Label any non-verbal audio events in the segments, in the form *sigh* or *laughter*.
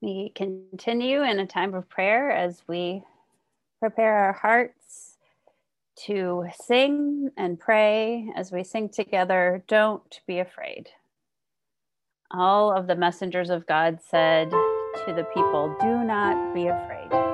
We continue in a time of prayer as we prepare our hearts to sing and pray as we sing together. Don't be afraid. All of the messengers of God said to the people, Do not be afraid.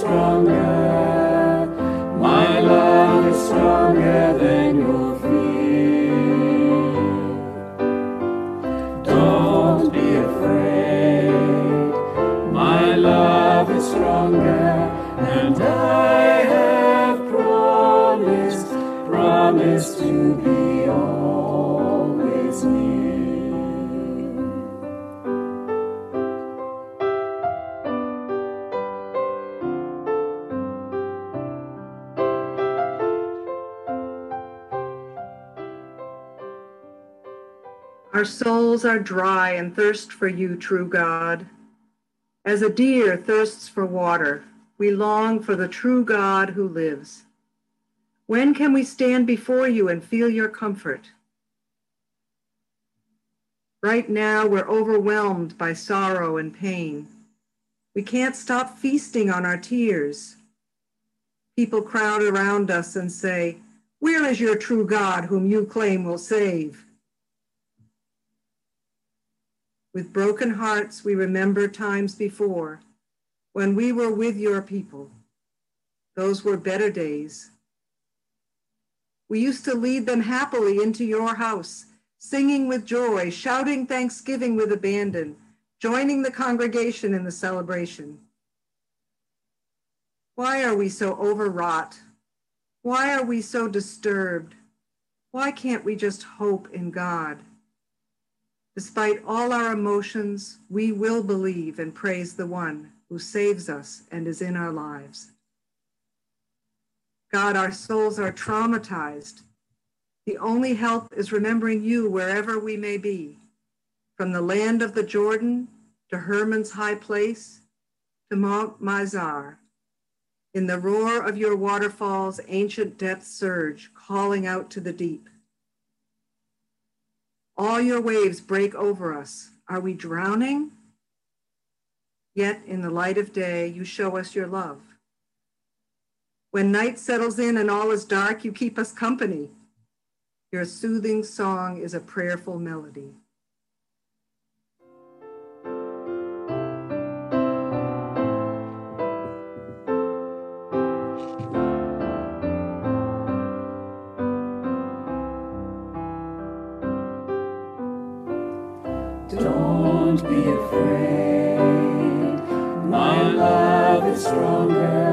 stronger. My love is stronger than your fear. Don't be afraid. My love is stronger, and I have promised, promised to be. Our souls are dry and thirst for you, true God. As a deer thirsts for water, we long for the true God who lives. When can we stand before you and feel your comfort? Right now, we're overwhelmed by sorrow and pain. We can't stop feasting on our tears. People crowd around us and say, Where is your true God whom you claim will save? With broken hearts, we remember times before when we were with your people. Those were better days. We used to lead them happily into your house, singing with joy, shouting thanksgiving with abandon, joining the congregation in the celebration. Why are we so overwrought? Why are we so disturbed? Why can't we just hope in God? Despite all our emotions, we will believe and praise the one who saves us and is in our lives. God, our souls are traumatized. The only help is remembering you wherever we may be, from the land of the Jordan to Hermon's high place to Mount Mizar. In the roar of your waterfalls, ancient depths surge, calling out to the deep. All your waves break over us. Are we drowning? Yet in the light of day, you show us your love. When night settles in and all is dark, you keep us company. Your soothing song is a prayerful melody. afraid. My love is stronger.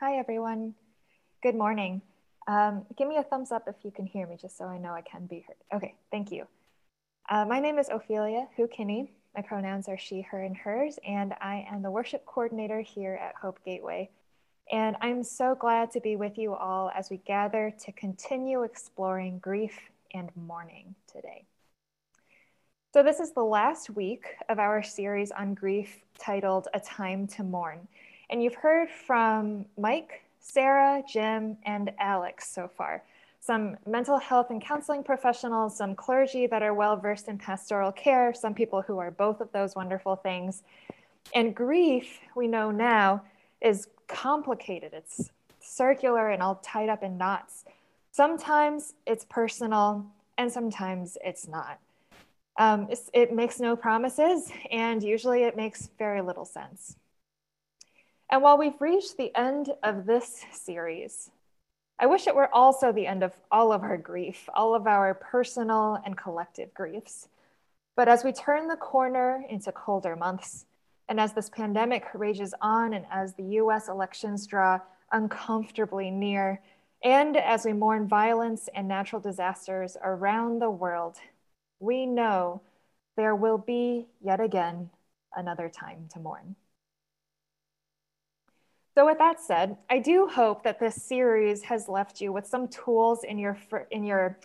Hi, everyone. Good morning. Um, give me a thumbs up if you can hear me, just so I know I can be heard. Okay, thank you. Uh, my name is Ophelia Hu-Kinney. My pronouns are she, her, and hers, and I am the worship coordinator here at Hope Gateway. And I'm so glad to be with you all as we gather to continue exploring grief and mourning today. So, this is the last week of our series on grief titled A Time to Mourn. And you've heard from Mike, Sarah, Jim, and Alex so far. Some mental health and counseling professionals, some clergy that are well versed in pastoral care, some people who are both of those wonderful things. And grief, we know now, is complicated. It's circular and all tied up in knots. Sometimes it's personal, and sometimes it's not. Um, it makes no promises, and usually it makes very little sense. And while we've reached the end of this series, I wish it were also the end of all of our grief, all of our personal and collective griefs. But as we turn the corner into colder months, and as this pandemic rages on, and as the US elections draw uncomfortably near, and as we mourn violence and natural disasters around the world, we know there will be yet again another time to mourn. So with that said, I do hope that this series has left you with some tools in your, in your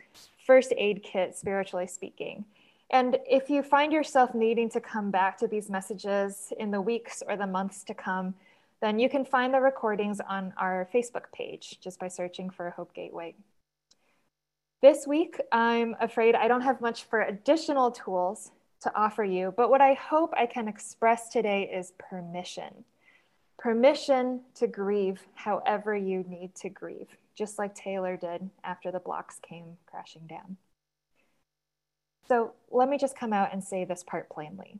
first aid kit, spiritually speaking. And if you find yourself needing to come back to these messages in the weeks or the months to come, then you can find the recordings on our Facebook page just by searching for Hope Gateway. This week, I'm afraid I don't have much for additional tools to offer you, but what I hope I can express today is permission. Permission to grieve however you need to grieve, just like Taylor did after the blocks came crashing down. So let me just come out and say this part plainly.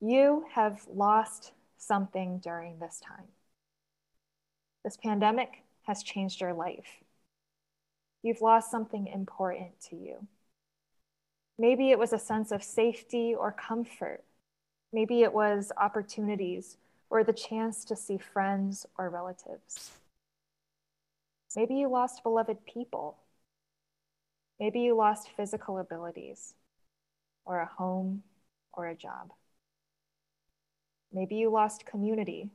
You have lost something during this time. This pandemic has changed your life. You've lost something important to you. Maybe it was a sense of safety or comfort. Maybe it was opportunities or the chance to see friends or relatives. Maybe you lost beloved people. Maybe you lost physical abilities or a home or a job. Maybe you lost community,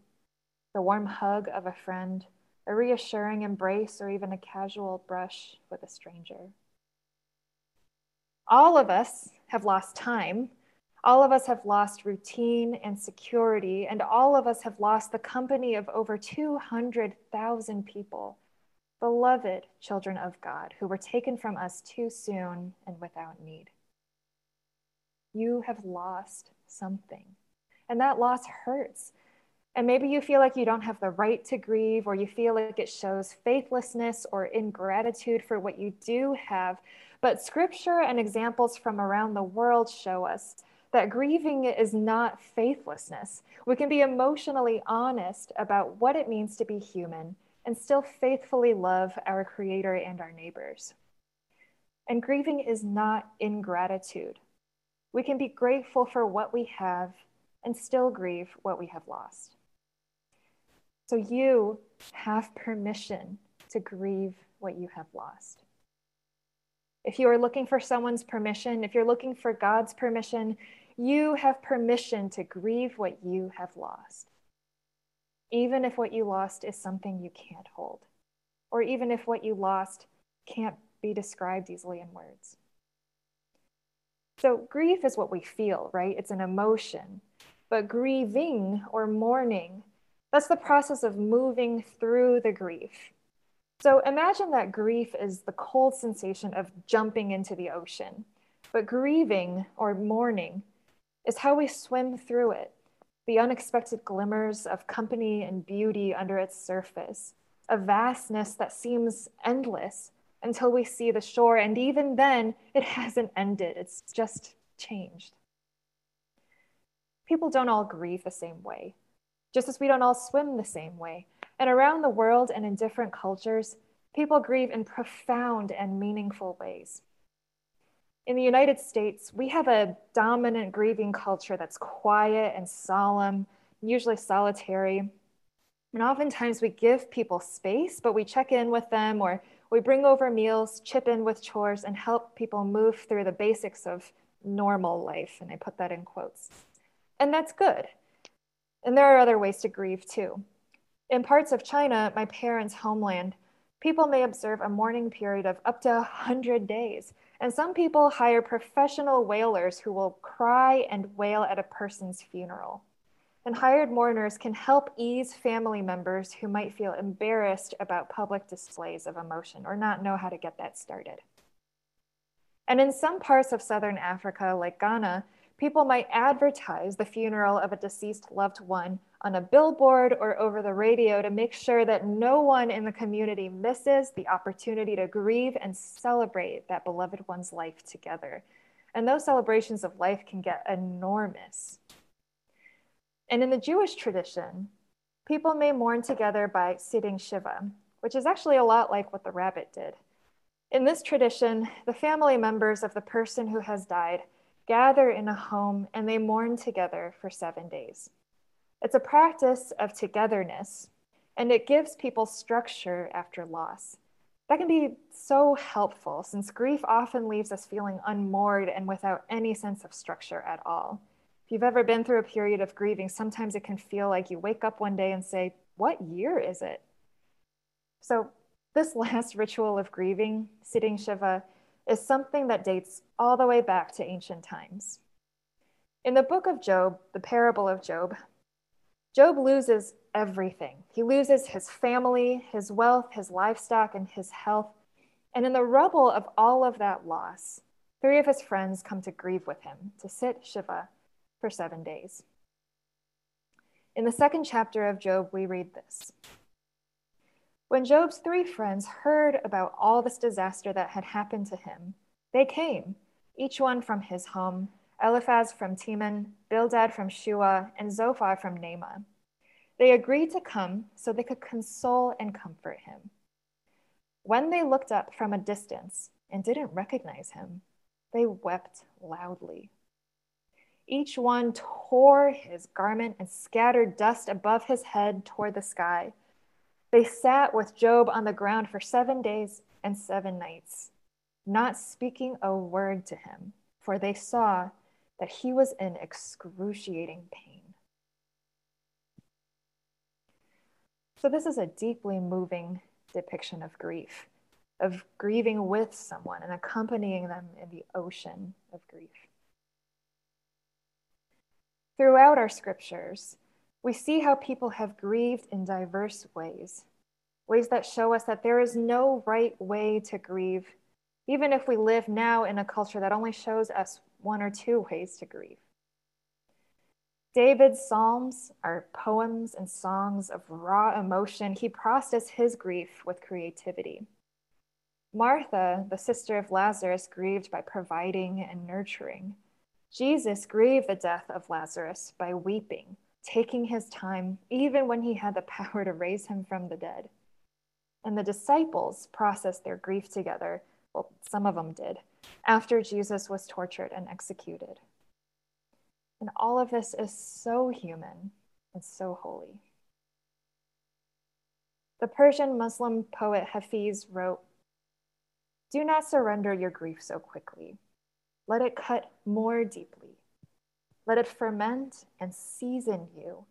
the warm hug of a friend a reassuring embrace, or even a casual brush with a stranger. All of us have lost time. All of us have lost routine and security, and all of us have lost the company of over 200,000 people, beloved children of God, who were taken from us too soon and without need. You have lost something, and that loss hurts and maybe you feel like you don't have the right to grieve, or you feel like it shows faithlessness or ingratitude for what you do have. But scripture and examples from around the world show us that grieving is not faithlessness. We can be emotionally honest about what it means to be human and still faithfully love our Creator and our neighbors. And grieving is not ingratitude. We can be grateful for what we have and still grieve what we have lost. So you have permission to grieve what you have lost. If you are looking for someone's permission, if you're looking for God's permission, you have permission to grieve what you have lost. Even if what you lost is something you can't hold, or even if what you lost can't be described easily in words. So, grief is what we feel, right? It's an emotion. But grieving or mourning that's the process of moving through the grief. So imagine that grief is the cold sensation of jumping into the ocean, but grieving or mourning is how we swim through it, the unexpected glimmers of company and beauty under its surface, a vastness that seems endless until we see the shore. And even then, it *laughs* hasn't ended, it's just changed. People don't all grieve the same way just as we don't all swim the same way. And around the world and in different cultures, people grieve in profound and meaningful ways. In the United States, we have a dominant grieving culture that's quiet and solemn, usually solitary. And oftentimes we give people space, but we check in with them or We bring over meals, chip in with chores, and help people move through the basics of normal life. And I put that in quotes. And that's good. And there are other ways to grieve too. In parts of China, my parents' homeland, people may observe a mourning period of up to 100 days. And some people hire professional wailers who will cry and wail at a person's funeral. And hired mourners can help ease family members who might feel embarrassed about public displays of emotion or not know how to get that started. And in some parts of Southern Africa, like Ghana, people might advertise the funeral of a deceased loved one on a billboard or over the radio to make sure that no one in the community misses the opportunity to grieve and celebrate that beloved one's life together. And those celebrations of life can get enormous. And in the Jewish tradition, people may mourn together by sitting Shiva, which is actually a lot like what the rabbit did. In this tradition, the family members of the person who has died gather in a home and they mourn together for seven days. It's a practice of togetherness, and it gives people structure after loss. That can be so helpful since grief often leaves us feeling unmoored and without any sense of structure at all. If you've ever been through a period of grieving, sometimes it can feel like you wake up one day and say, What year is it? So, this *laughs* last ritual of grieving, sitting Shiva, is something that dates all the way back to ancient times. In the book of Job, the parable of Job, Job loses everything. He loses his family, his wealth, his livestock, and his health. And in the rubble of all of that loss, three of his friends come to grieve with him, to sit Shiva for seven days. In the second chapter of Job, we read this. When Job's three friends heard about all this disaster that had happened to him, they came, each one from his home Eliphaz from Teman, Bildad from Shuah, and Zophar from Naamah. They agreed to come so they could console and comfort him. When they looked up from a distance and didn't recognize him, they wept loudly. Each one tore his garment and scattered dust above his head toward the sky. They sat with Job on the ground for seven days and seven nights, not speaking a word to him, for they saw that he was in excruciating pain. So, this is a deeply moving depiction of grief, of grieving with someone and accompanying them in the ocean of grief. Throughout our scriptures, we see how people have grieved in diverse ways, ways that show us that there is no right way to grieve, even if we live now in a culture that only shows us one or two ways to grieve. David's Psalms are poems and songs of raw emotion. He processed his grief with creativity. Martha, the sister of Lazarus, grieved by providing and nurturing. Jesus grieved the death of Lazarus by weeping, taking his time, even when he had the *laughs* power to raise him from the dead. And the disciples processed their grief together. Well, some of them did, after Jesus was tortured and executed. And all of this is so human and so holy. The Persian Muslim poet Hafiz wrote Do not surrender your grief so quickly. Let it cut more deeply. Let it ferment and season you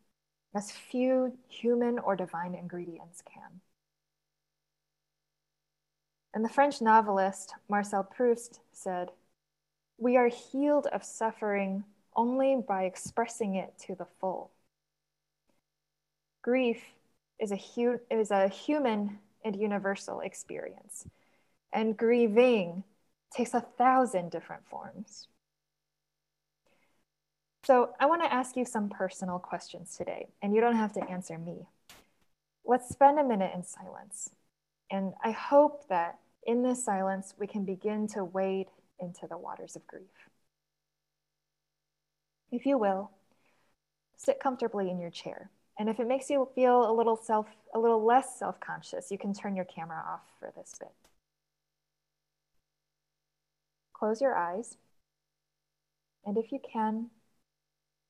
as few human or divine ingredients can. And the French novelist Marcel Proust said, We are healed of suffering only by expressing it to the full. Grief is a, hu- is a human and universal experience, and grieving takes a thousand different forms. So I want to ask you some personal questions today, and you don't have to answer me. Let's spend a minute in silence. And I hope that in this silence, we can begin to wade into the waters of grief. If you will, sit comfortably in your chair. And if it makes you feel a little self a little less self-conscious, you can turn your camera off for this bit. Close your eyes. And if you can,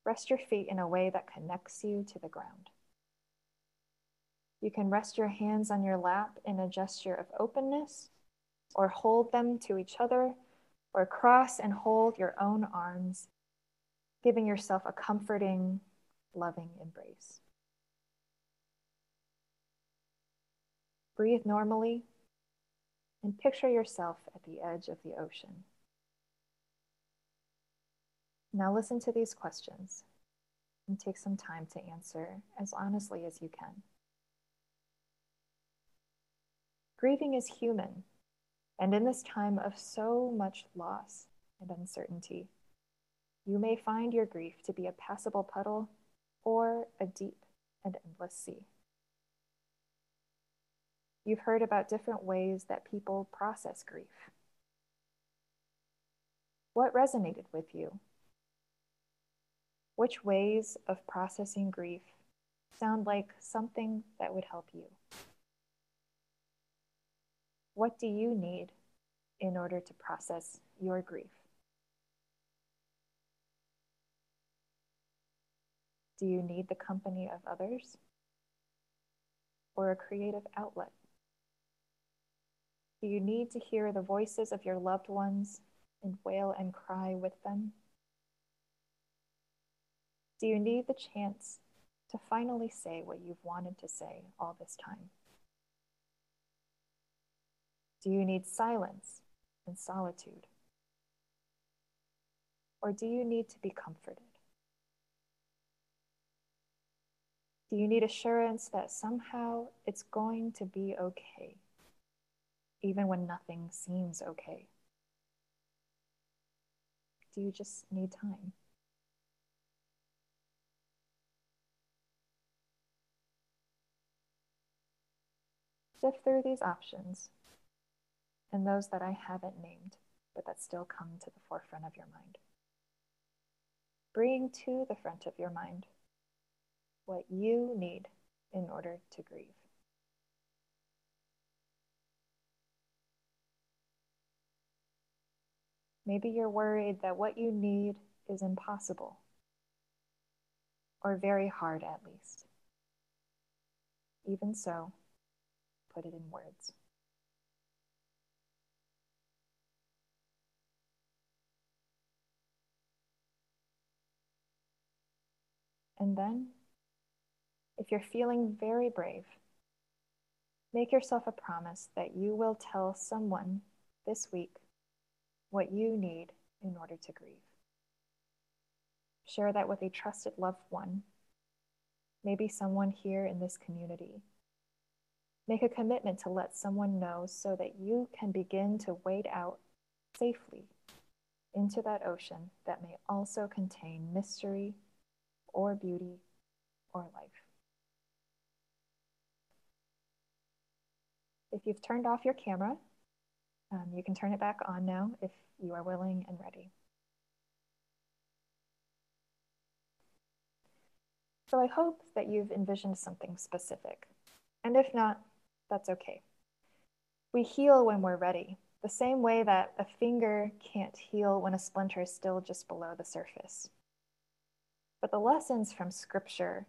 rest your feet in a way that connects you to the ground. You can rest your hands on your lap in a gesture of openness, or hold them to each other, or cross and hold your own arms, giving yourself a comforting, loving embrace. Breathe normally and picture yourself at the edge of the ocean. Now listen to these questions and take some time to answer as honestly as you can. Grieving is human, and in this time of so much loss and uncertainty, you may find your grief to be a passable puddle or a deep and endless sea. You've heard about different ways that people process grief. What resonated with you? Which ways of processing grief sound like something that would help you? What do you need in order to process your grief? Do you need the company of others or a creative outlet? Do you need to hear the voices of your loved ones and wail and cry with them? Do you need the chance to finally say what you've wanted to say all this time? Do you need silence and solitude? Or do you need to be comforted? Do you need assurance that somehow it's going to be okay, even when nothing seems okay? Do you just need time? Sift through these options and those that I haven't named, but that still come to the forefront of your mind. Bring to the front of your mind what you need in order to grieve. Maybe you're worried that what you need is impossible, or very hard at least. Even so, put it in words. And then, if you're feeling very brave, make yourself a promise that you will tell someone this week what you need in order to grieve. Share that with a trusted loved one, maybe someone here in this community Make a commitment to let someone know so that you can begin to wade out safely into that ocean that may also contain mystery or beauty or life. If you've turned off your camera, um, you can turn it back on now if you are willing and ready. So I hope that you've envisioned something specific. And if not, that's okay. We heal when we're ready, the same way that a finger can't heal when a splinter is still just below the surface. But the lessons from Scripture,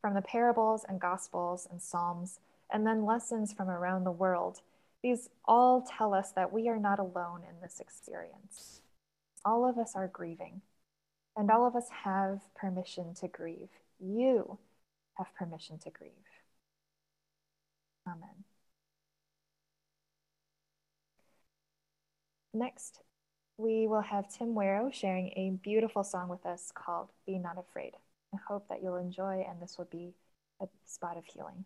from the parables and Gospels and Psalms, and then lessons from around the world, these all tell us that we are not alone in this experience. All of us are grieving, and all of us have permission to grieve. You have permission to grieve. Amen. Next, we will have Tim Warrow sharing a beautiful song with us called Be Not Afraid. I hope that you'll enjoy, and this will be a spot of healing.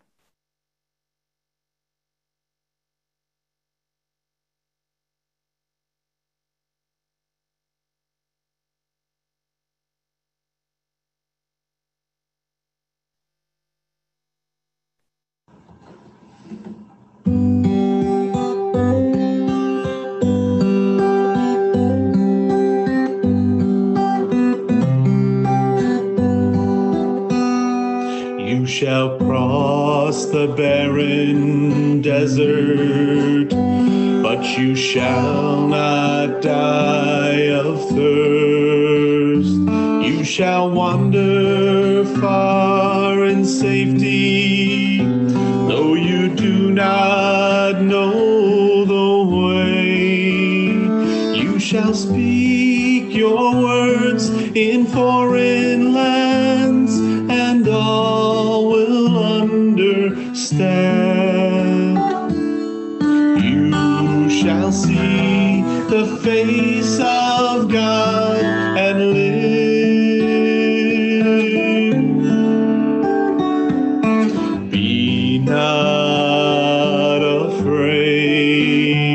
Shall cross the barren desert, but you shall not die of thirst. You shall wander far in safety shall speak your words in foreign lands, and all will understand. You shall see the face of God and live. Be not afraid.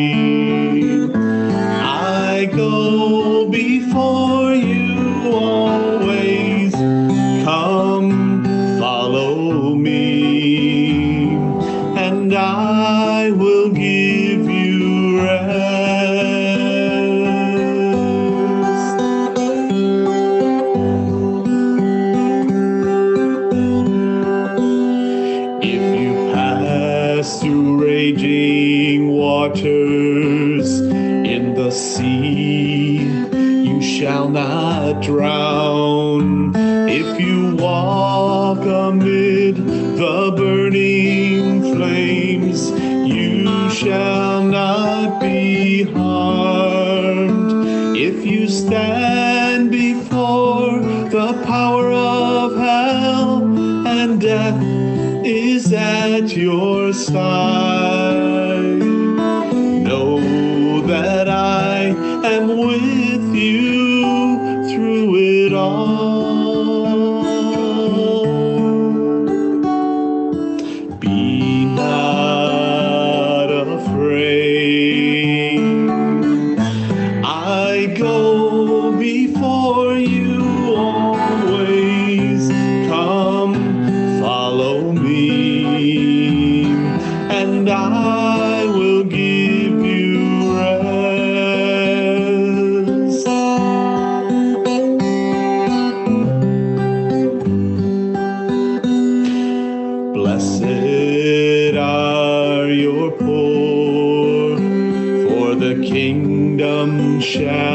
Drown. If you walk amid the burning flames, you shall not be harmed. If you stand before the power of hell and death is at your side. Kingdom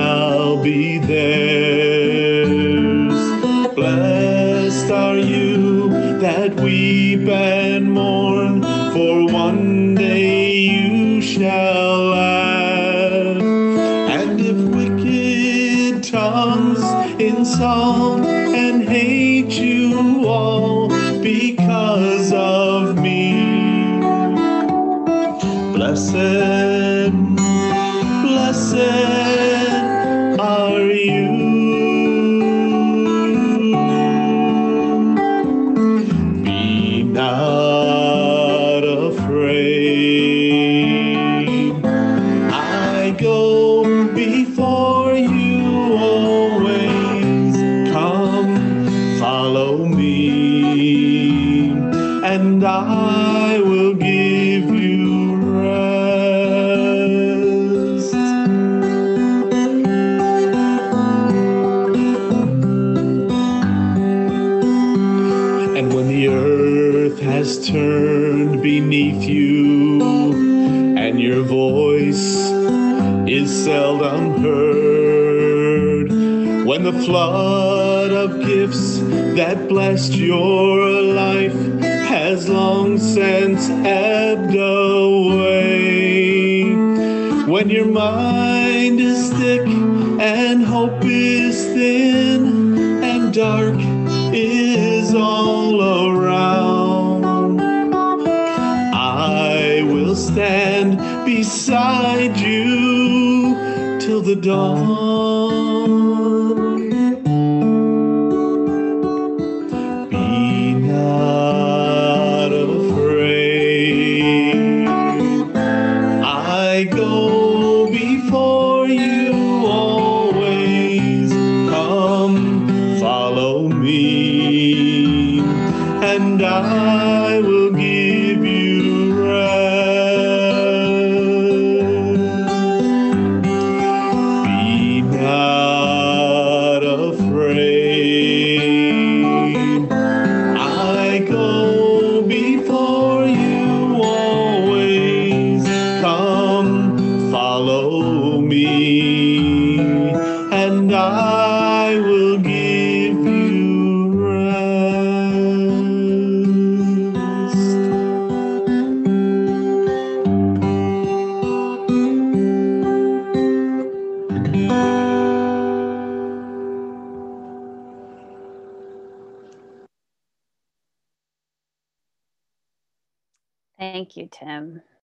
flood of gifts that blessed your life has long since ebbed away, when your mind is thick and hope is thin and dark is all around. I will stand beside you till the dawn. Tim.